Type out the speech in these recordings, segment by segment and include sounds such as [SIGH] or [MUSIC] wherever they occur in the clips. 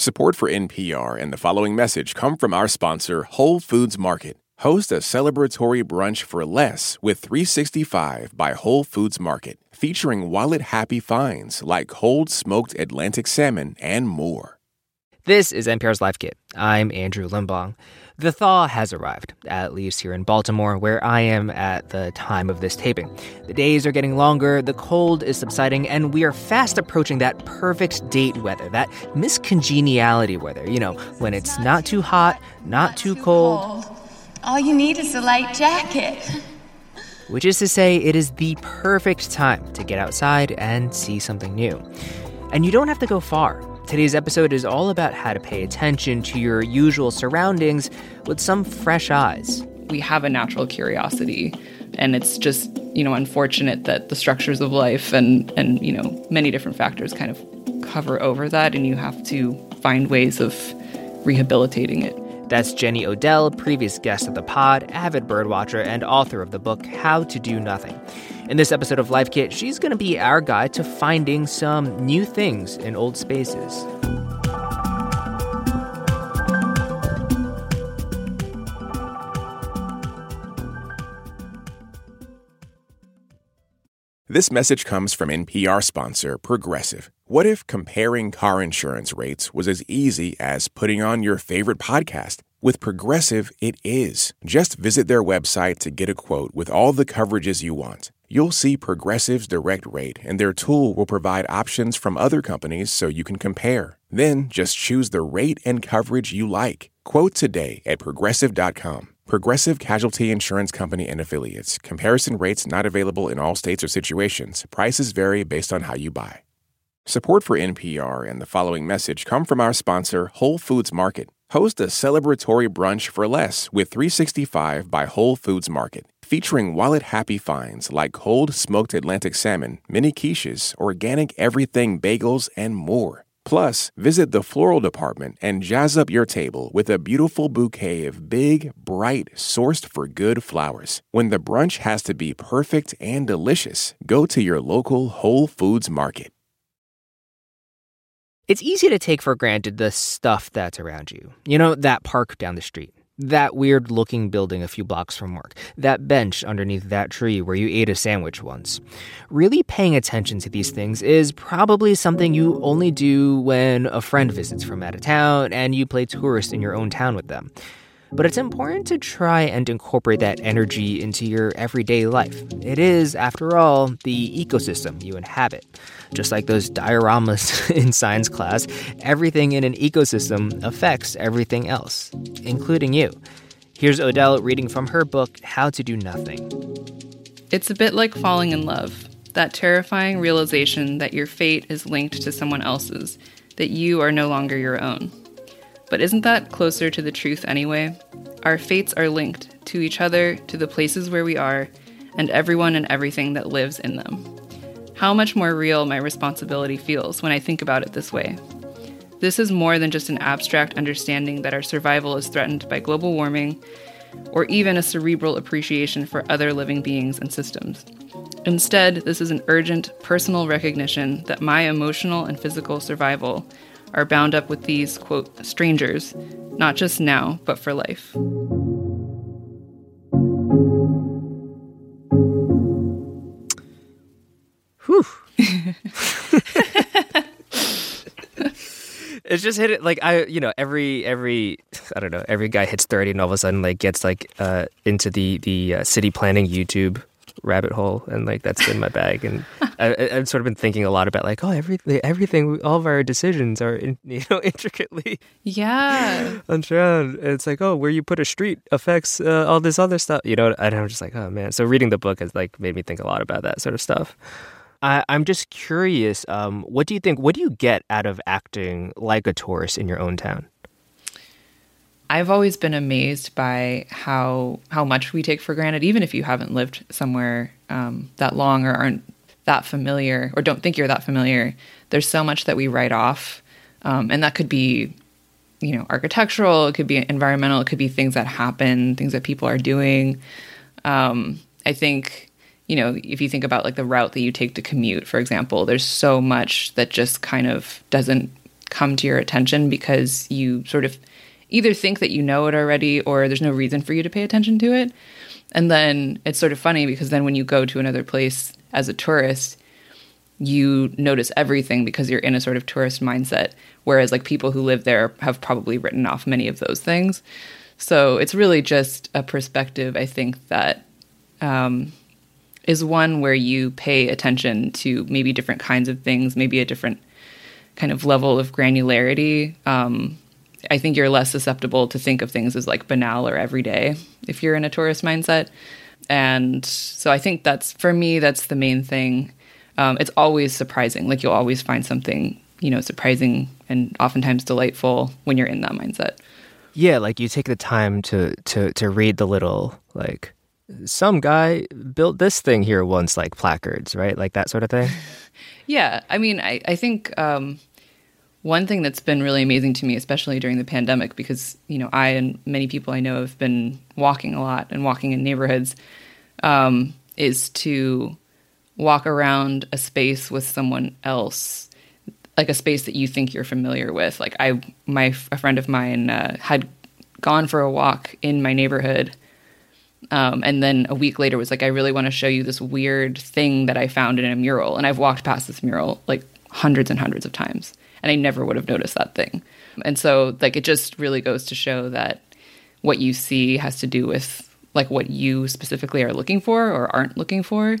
Support for NPR and the following message come from our sponsor, Whole Foods Market. Host a celebratory brunch for less with 365 by Whole Foods Market, featuring wallet happy finds like cold smoked Atlantic salmon and more. This is NPR's Life Kit. I'm Andrew Limbong. The thaw has arrived, at least here in Baltimore, where I am at the time of this taping. The days are getting longer, the cold is subsiding, and we are fast approaching that perfect date weather, that Miss Congeniality weather. You know, when it's not too hot, not too cold. All you need is a light jacket. Which is to say, it is the perfect time to get outside and see something new. And you don't have to go far. Today's episode is all about how to pay attention to your usual surroundings with some fresh eyes. We have a natural curiosity, and it's just, you know, unfortunate that the structures of life and, and you know, many different factors kind of cover over that, and you have to find ways of rehabilitating it. That's Jenny Odell, previous guest of the pod, avid birdwatcher, and author of the book How to Do Nothing. In this episode of Life Kit, she's going to be our guide to finding some new things in old spaces. This message comes from NPR sponsor Progressive. What if comparing car insurance rates was as easy as putting on your favorite podcast? With Progressive, it is. Just visit their website to get a quote with all the coverages you want. You'll see Progressive's direct rate, and their tool will provide options from other companies so you can compare. Then just choose the rate and coverage you like. Quote today at progressive.com. Progressive Casualty Insurance Company and Affiliates. Comparison rates not available in all states or situations. Prices vary based on how you buy. Support for NPR and the following message come from our sponsor, Whole Foods Market. Host a celebratory brunch for less with 365 by Whole Foods Market, featuring wallet happy finds like cold smoked Atlantic salmon, mini quiches, organic everything bagels, and more. Plus, visit the floral department and jazz up your table with a beautiful bouquet of big, bright, sourced for good flowers. When the brunch has to be perfect and delicious, go to your local Whole Foods Market. It's easy to take for granted the stuff that's around you. You know, that park down the street, that weird looking building a few blocks from work, that bench underneath that tree where you ate a sandwich once. Really paying attention to these things is probably something you only do when a friend visits from out of town and you play tourist in your own town with them. But it's important to try and incorporate that energy into your everyday life. It is, after all, the ecosystem you inhabit. Just like those dioramas [LAUGHS] in science class, everything in an ecosystem affects everything else, including you. Here's Odell reading from her book, How to Do Nothing. It's a bit like falling in love that terrifying realization that your fate is linked to someone else's, that you are no longer your own. But isn't that closer to the truth anyway? Our fates are linked to each other, to the places where we are, and everyone and everything that lives in them. How much more real my responsibility feels when I think about it this way. This is more than just an abstract understanding that our survival is threatened by global warming, or even a cerebral appreciation for other living beings and systems. Instead, this is an urgent personal recognition that my emotional and physical survival are bound up with these, quote, strangers, not just now, but for life. Whew. [LAUGHS] it's just hit it like I, you know, every every I don't know, every guy hits thirty and all of a sudden like gets like uh, into the the uh, city planning YouTube rabbit hole and like that's in my bag. And I, have sort of been thinking a lot about like oh everything everything all of our decisions are in, [LAUGHS] you know intricately yeah. unshrouded it's like oh where you put a street affects uh, all this other stuff you know and I'm just like oh man. So reading the book has like made me think a lot about that sort of stuff. I, am just curious um, what do you think what do you get out of acting like a tourist in your own town I've always been amazed by how how much we take for granted, even if you haven't lived somewhere um, that long or aren't that familiar or don't think you're that familiar. There's so much that we write off, um, and that could be, you know, architectural. It could be environmental. It could be things that happen, things that people are doing. Um, I think you know, if you think about like the route that you take to commute, for example, there's so much that just kind of doesn't come to your attention because you sort of either think that you know it already or there's no reason for you to pay attention to it. And then it's sort of funny because then when you go to another place as a tourist, you notice everything because you're in a sort of tourist mindset. Whereas, like, people who live there have probably written off many of those things. So it's really just a perspective, I think, that um, is one where you pay attention to maybe different kinds of things, maybe a different kind of level of granularity. Um, I think you're less susceptible to think of things as like banal or everyday if you're in a tourist mindset. And so I think that's for me, that's the main thing. Um, it's always surprising. Like you'll always find something, you know, surprising and oftentimes delightful when you're in that mindset. Yeah, like you take the time to to to read the little like some guy built this thing here once, like placards, right? Like that sort of thing. [LAUGHS] yeah, I mean, I I think um, one thing that's been really amazing to me, especially during the pandemic, because you know I and many people I know have been walking a lot and walking in neighborhoods, um, is to walk around a space with someone else, like a space that you think you're familiar with. Like I, my a friend of mine uh, had gone for a walk in my neighborhood. Um, and then a week later was like, I really want to show you this weird thing that I found in a mural. And I've walked past this mural like hundreds and hundreds of times and I never would have noticed that thing. And so like it just really goes to show that what you see has to do with like what you specifically are looking for or aren't looking for.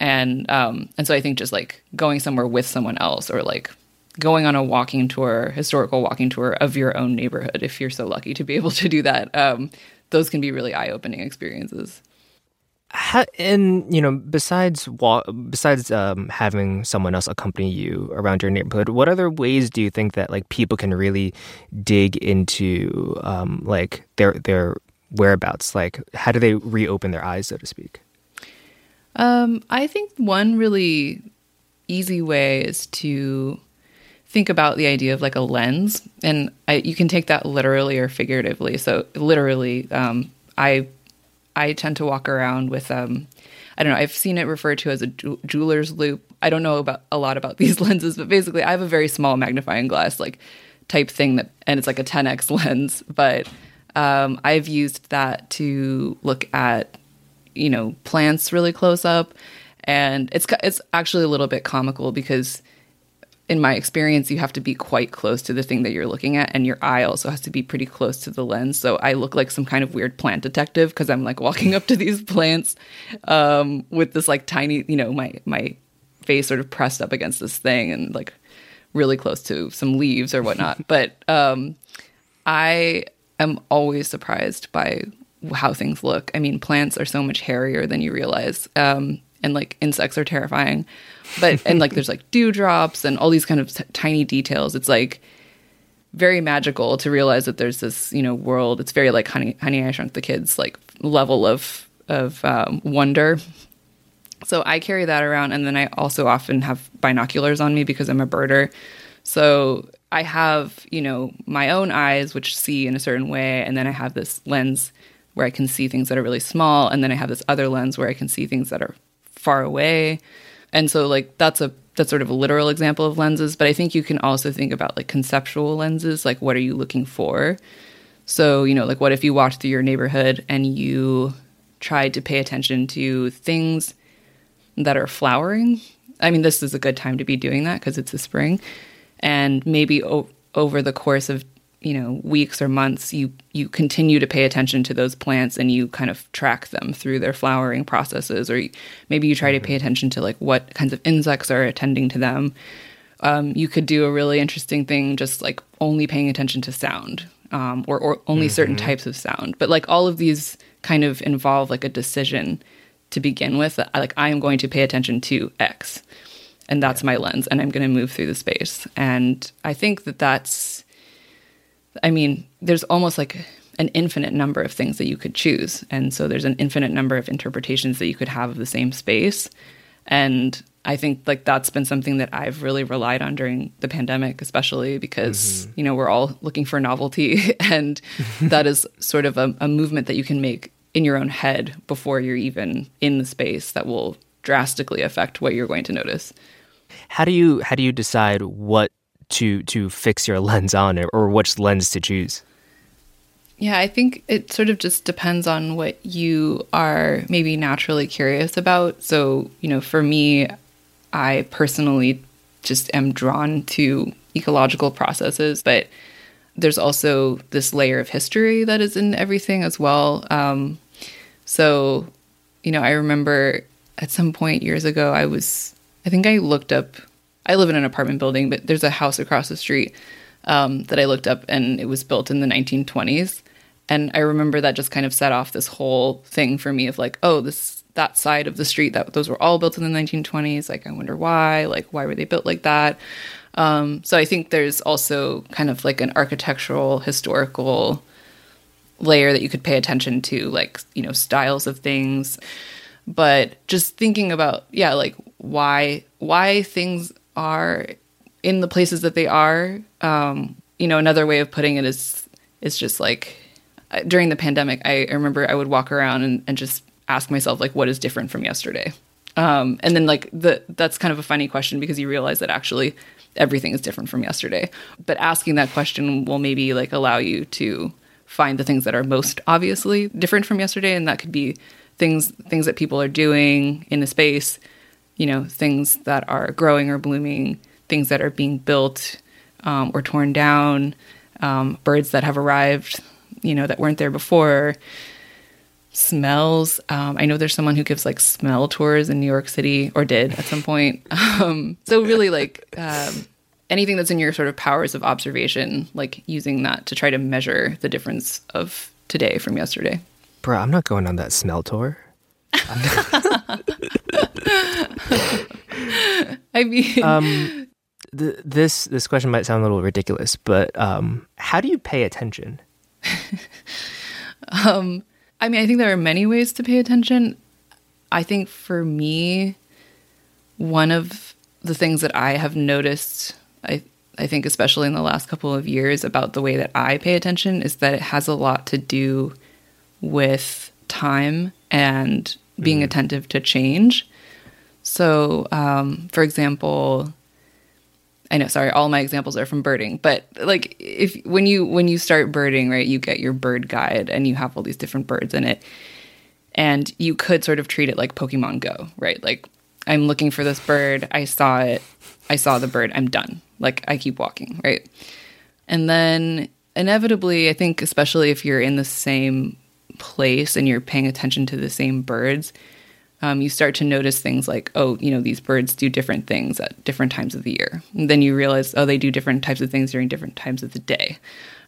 And um and so I think just like going somewhere with someone else or like going on a walking tour, historical walking tour of your own neighborhood if you're so lucky to be able to do that. Um those can be really eye-opening experiences. How, and you know, besides besides um, having someone else accompany you around your neighborhood, what other ways do you think that like people can really dig into um, like their their whereabouts? Like, how do they reopen their eyes, so to speak? Um, I think one really easy way is to think about the idea of like a lens, and I, you can take that literally or figuratively. So, literally, um, I I tend to walk around with um I don't know, I've seen it referred to as a jeweler's loupe. I don't know about a lot about [LAUGHS] these lenses, but basically I have a very small magnifying glass like type thing that and it's like a 10x lens, [LAUGHS] but um, I've used that to look at you know plants really close up and it's it's actually a little bit comical because in my experience, you have to be quite close to the thing that you're looking at, and your eye also has to be pretty close to the lens. So I look like some kind of weird plant detective because I'm like walking up to these [LAUGHS] plants um, with this like tiny, you know, my my face sort of pressed up against this thing and like really close to some leaves or whatnot. [LAUGHS] but um, I am always surprised by how things look. I mean, plants are so much hairier than you realize, um, and like insects are terrifying but and like there's [LAUGHS] like dewdrops and all these kind of t- tiny details. It's like very magical to realize that there's this you know world. It's very like Honey Honey I Shrunk the Kids like level of of um, wonder. So I carry that around, and then I also often have binoculars on me because I'm a birder. So I have you know my own eyes which see in a certain way, and then I have this lens where I can see things that are really small, and then I have this other lens where I can see things that are far away. And so like that's a that's sort of a literal example of lenses, but I think you can also think about like conceptual lenses, like what are you looking for? So, you know, like what if you walked through your neighborhood and you tried to pay attention to things that are flowering? I mean, this is a good time to be doing that because it's the spring. And maybe o- over the course of you know weeks or months you you continue to pay attention to those plants and you kind of track them through their flowering processes or maybe you try to pay attention to like what kinds of insects are attending to them. Um, you could do a really interesting thing just like only paying attention to sound um, or, or only mm-hmm. certain types of sound. But like all of these kind of involve like a decision to begin with like i am going to pay attention to x and that's my lens and i'm going to move through the space. And i think that that's I mean, there's almost like an infinite number of things that you could choose. And so there's an infinite number of interpretations that you could have of the same space. And I think like that's been something that I've really relied on during the pandemic, especially because, mm-hmm. you know, we're all looking for novelty. [LAUGHS] and that is sort of a, a movement that you can make in your own head before you're even in the space that will drastically affect what you're going to notice. How do you how do you decide what to to fix your [LAUGHS] lens on, or, or which lens to choose? Yeah, I think it sort of just depends on what you are maybe naturally curious about. So, you know, for me, I personally just am drawn to ecological processes, but there's also this layer of history that is in everything as well. Um, so, you know, I remember at some point years ago, I was, I think I looked up, I live in an apartment building, but there's a house across the street um, that I looked up and it was built in the 1920s. And I remember that just kind of set off this whole thing for me of like, oh, this, that side of the street, that those were all built in the 1920s. Like, I wonder why, like, why were they built like that? Um, so I think there's also kind of like an architectural, historical layer that you could pay attention to, like, you know, styles of things. But just thinking about, yeah, like why why things are in the places that they are. Um, you know, another way of putting it is is just like during the pandemic, I, I remember I would walk around and, and just ask myself like, what is different from yesterday? Um, and then like the that's kind of a funny question because you realize that actually everything is different from yesterday. But asking that question will maybe like allow you to find the things that are most obviously different from yesterday, and that could be things things that people are doing in the space, you know, things that are growing or blooming, things that are being built um, or torn down, um, birds that have arrived, you know, that weren't there before smells. Um, I know there's someone who gives like smell tours in New York City or did at some point. [LAUGHS] Um, so really like um, anything that's in your sort of powers of observation, like using that to try to measure the difference of today from yesterday. Bro, I'm not going on that smell tour. [LAUGHS] I mean, um, th- this this question might sound a little ridiculous, but um, how do you pay attention? [LAUGHS] um, I mean, I think there are many ways to pay attention. I think for me, one of the things that I have noticed, I I think especially in the last couple of years about the way that I pay attention is that it has a lot to do with time and being mm. attentive to change. So, um, for example, I know, sorry, all my examples are from birding, but like if when you when you start birding, right, you get your bird guide and you have all these different birds in it. And you could sort of treat it like Pokemon Go, right? Like I'm looking for this bird, I saw it, I saw the bird, I'm done. Like I keep walking, right? And then inevitably, I think especially if you're in the same place and you're paying attention to the same birds, um, you start to notice things like, oh, you know, these birds do different things at different times of the year. And then you realize, oh, they do different types of things during different times of the day.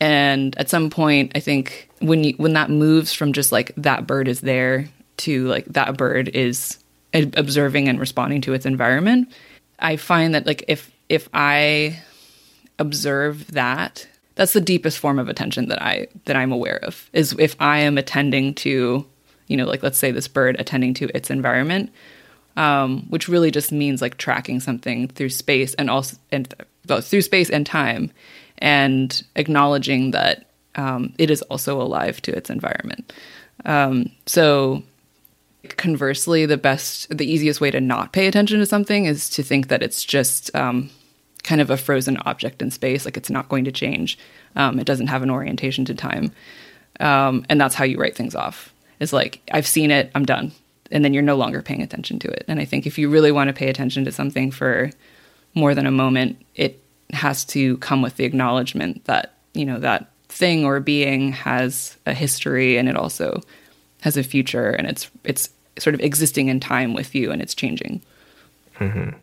And at some point, I think when you when that moves from just like that bird is there to like that bird is observing and responding to its environment, I find that like if if I observe that, that's the deepest form of attention that I that I'm aware of. Is if I am attending to you know, like let's say this bird attending to its environment, um, which really just means like tracking something through space and also and both through space and time, and acknowledging that um, it is also alive to its environment. Um, so conversely, the best, the easiest way to not pay attention to something is to think that it's just um, kind of a frozen object in space, like it's not going to change. Um, it doesn't have an orientation to time. Um, and that's how you write things off is like I've seen it, I'm done. And then you're no longer paying attention to it. And I think if you really want to pay attention to something for more than a moment, it has to come with the acknowledgement that, you know, that thing or being has a history and it also has a future and it's it's sort of existing in time with you and it's changing. Mm-hmm.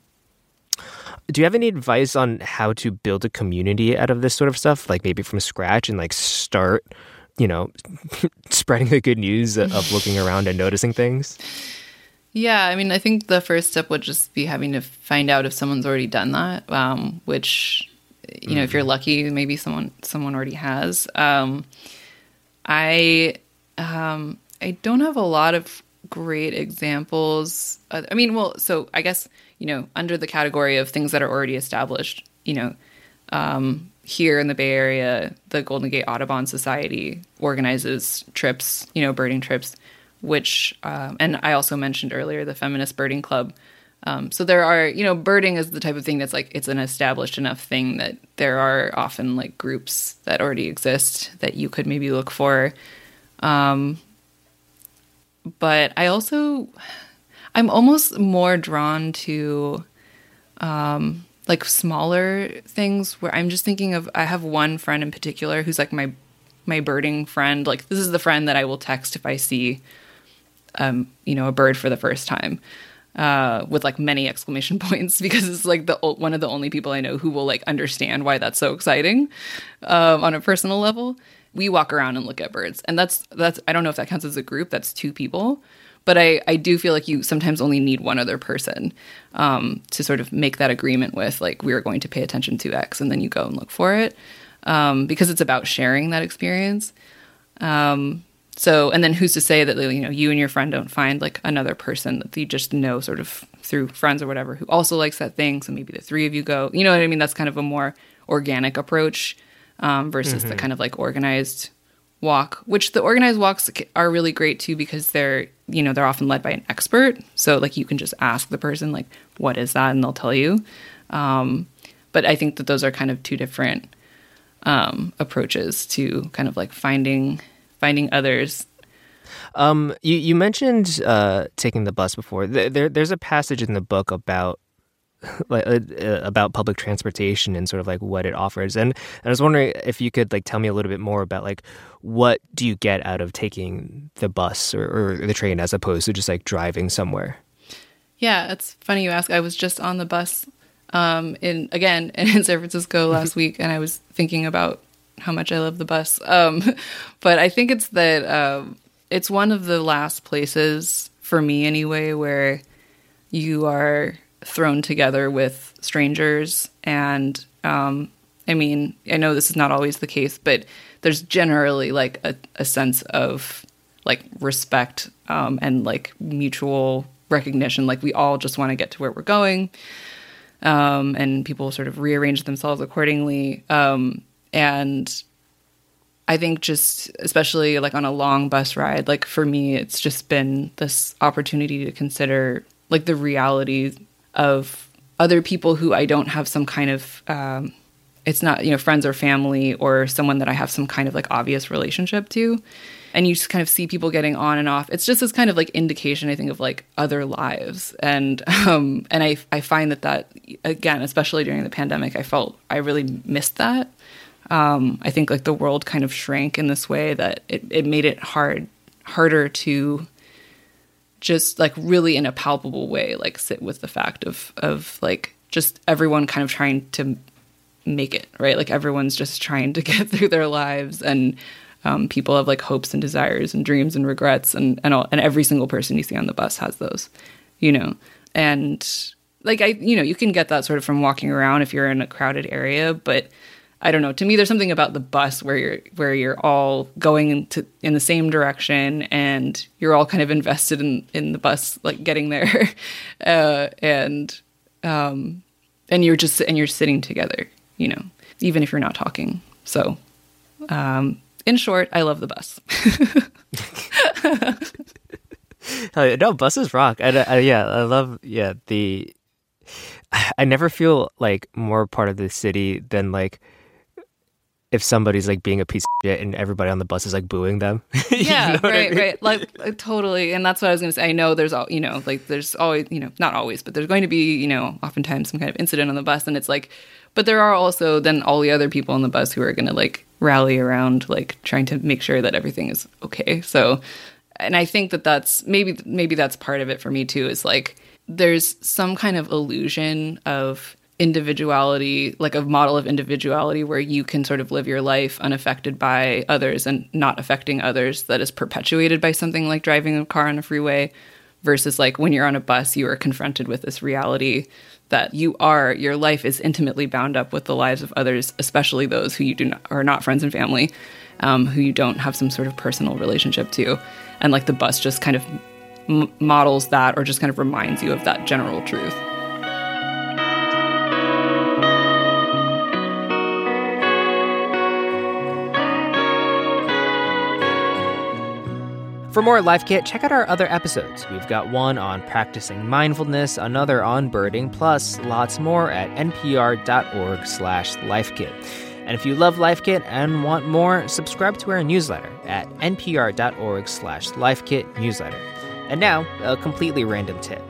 Do you have any advice on how to build a community out of this sort of stuff, like maybe from scratch and like start you know, [LAUGHS] spreading the good news of looking around and noticing things? Yeah, I mean, I think the first step would just be having to find out if someone's already done that, um, which, you know, mm. if you're mm-hmm. lucky, maybe someone someone already has. Um, I um, I don't have a lot of great examples. I mean, well, so I guess you know, under the category of things that are already established, you know, um, here in the Bay Area, the Golden Gate Audubon Society organizes trips, you know, birding trips, which, um, and I also mentioned earlier the Feminist Birding Club, Um, so there are, you know, birding is the type of thing that's like it's an established enough thing that there are often like groups that already exist that you could maybe look for. Um, but I also, I'm almost more drawn to, um, like smaller things where I'm just thinking of. I have one friend in particular who's like my my birding friend. Like this is the friend that I will text if I see, um, you know, a bird for the first time uh, with like many exclamation [LAUGHS] points because it's like the one of the only people I know who will like understand why that's so exciting um, on a personal level. We walk around and look at birds, and that's that's I don't know if that counts as a group. That's two people, but I I do feel like you sometimes only need one other person um, to sort of make that agreement with like we are going to pay attention to X, and then you go and look for it um, because it's about sharing that experience. Um, so, and then who's to say that you know you and your friend don't find like another person that you just know sort of through friends or whatever who also likes that thing. So maybe the three of you go. You know what I mean? That's kind of a more organic approach um, versus mm-hmm. the kind of like organized walk. Which the organized walks are really great too because they're you know they're often led by an expert. So like you can just ask the person like what is that and they'll tell you. Um, but I think that those are kind of two different um, approaches to kind of like finding finding others. Um, you you mentioned uh, taking the bus before. There, there's a passage in the book about [LAUGHS] like uh, uh, about public transportation and sort of like what it offers. And, and I was wondering if you could like tell me a little bit more about like what do you get out of taking the bus or, or the train as opposed to just like driving somewhere. Yeah, it's funny you ask. I was just on the bus um, in again [LAUGHS] in San Francisco last week, and I was thinking about how much I love the bus. Um, [LAUGHS] but I think it's that um, it's one of the last places for me anyway where you are thrown together with strangers and um, I mean, I know this is not always the case, but there's generally like a, a sense of like respect um, and like mutual recognition. Like we all just want to get to where we're going, um, and people sort of rearrange themselves accordingly. Um, and I think just especially like on a long bus ride, like for me, it's just been this opportunity to consider like the reality of other people who I don't have some kind of um, it's not you know friends or family or someone that I have some kind of like obvious relationship to, and you just kind of see people getting on and off. It's just this kind of like indication I think of like other lives, and [LAUGHS] um, and I I find that that again especially during the pandemic I felt I really missed that. Um, I think like the world kind of shrank in this way that it, it made it hard harder to just like really in a palpable way like sit with the fact of of like just everyone kind of trying to make it right? Like everyone's just trying to [LAUGHS] get through their lives and um, people have like hopes and desires and dreams and regrets and and all and every single person you see on the bus has those you know? And like i you know you can get that sort of from walking around if you're in a crowded area but I don't know. To me, there's something about the bus where you're where you're all going into in the same direction, and you're all kind of invested in in the bus, like getting there, [LAUGHS] uh, and um, and you're just and you're sitting together, you know, even if you're not talking. So, um, in short, I love the bus. [LAUGHS] no, buses rock. I, I, yeah, I love yeah the. I never feel like more part of the city than like if somebody's like being a piece of shit and everybody on the bus is like booing them. [LAUGHS] yeah, right, I mean? right. Like, like, totally. And that's what I was going to say. I know there's all, you know, like there's always, you know, not always, but there's going to be, you know, oftentimes some kind of incident on the bus. And it's like, but there are also then all the other people on the bus who are going to like rally around, like trying to make sure that everything is okay. So, and I think that that's maybe, maybe that's part of it for me too, is like there's some kind of illusion of, individuality, like a model of individuality where you can sort of live your life unaffected by others and not affecting others that is perpetuated by something like driving a car on a freeway versus like when you're on a bus you are confronted with this reality that you are your life is intimately bound up with the lives of others especially those who you do not are not friends and family um, who you don't have some sort of personal relationship to. And like the bus just kind of m- models that or just kind of reminds you of that general truth For more Life Kit, check out our other episodes. We've got one on practicing mindfulness, another on birding, plus lots more at npr.org slash lifekit. And if you love Life Kit and want more, subscribe to our newsletter at npr.org slash newsletter. And now, a completely random tip.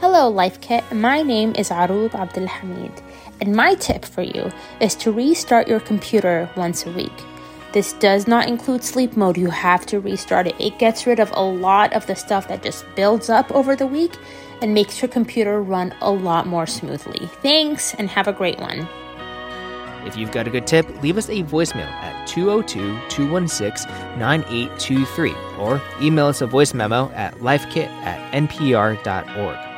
Hello, Life Kit. My name is Aroud Abdelhamid, and my tip for you is to restart your computer once a week. This does not include sleep mode. You have to restart it. It gets rid of a lot of the stuff that just builds up over the week and makes your computer run a lot more smoothly. Thanks and have a great one. If you've got a good tip, leave us a voicemail at 202 216 9823 or email us a voice memo at lifekit at npr.org.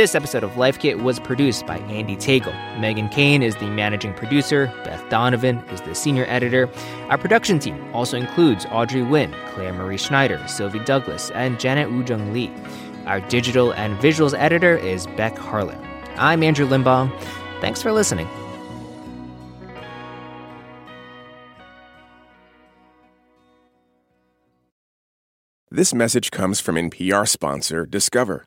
This episode of Life Kit was produced by Andy Tagle. Meghan Keane is the managing producer. Beth Donovan is the senior editor. Our production team also includes Audrey Nguyen, Claire Marie Schneider, Sylvie Douglas, and Janet Woojeong Lee. Our digital and visuals editor is Beck Harlan. I'm Andrew Limbong. Thanks for listening. This message comes from NPR sponsor Discover.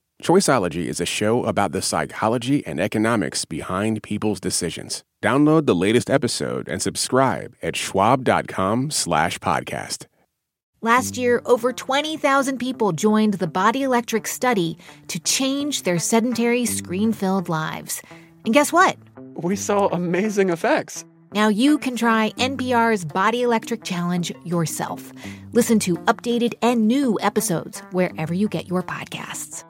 Choiceology is a show about the psychology and economics behind people's decisions. Download the latest episode and subscribe at schwab.com slash podcast. Last year, over 20,000 people joined the Body Electric study to change their sedentary, screen filled lives. And guess what? We saw amazing effects. Now you can try NPR's Body Electric Challenge yourself. Listen to updated and new episodes wherever you get your podcasts.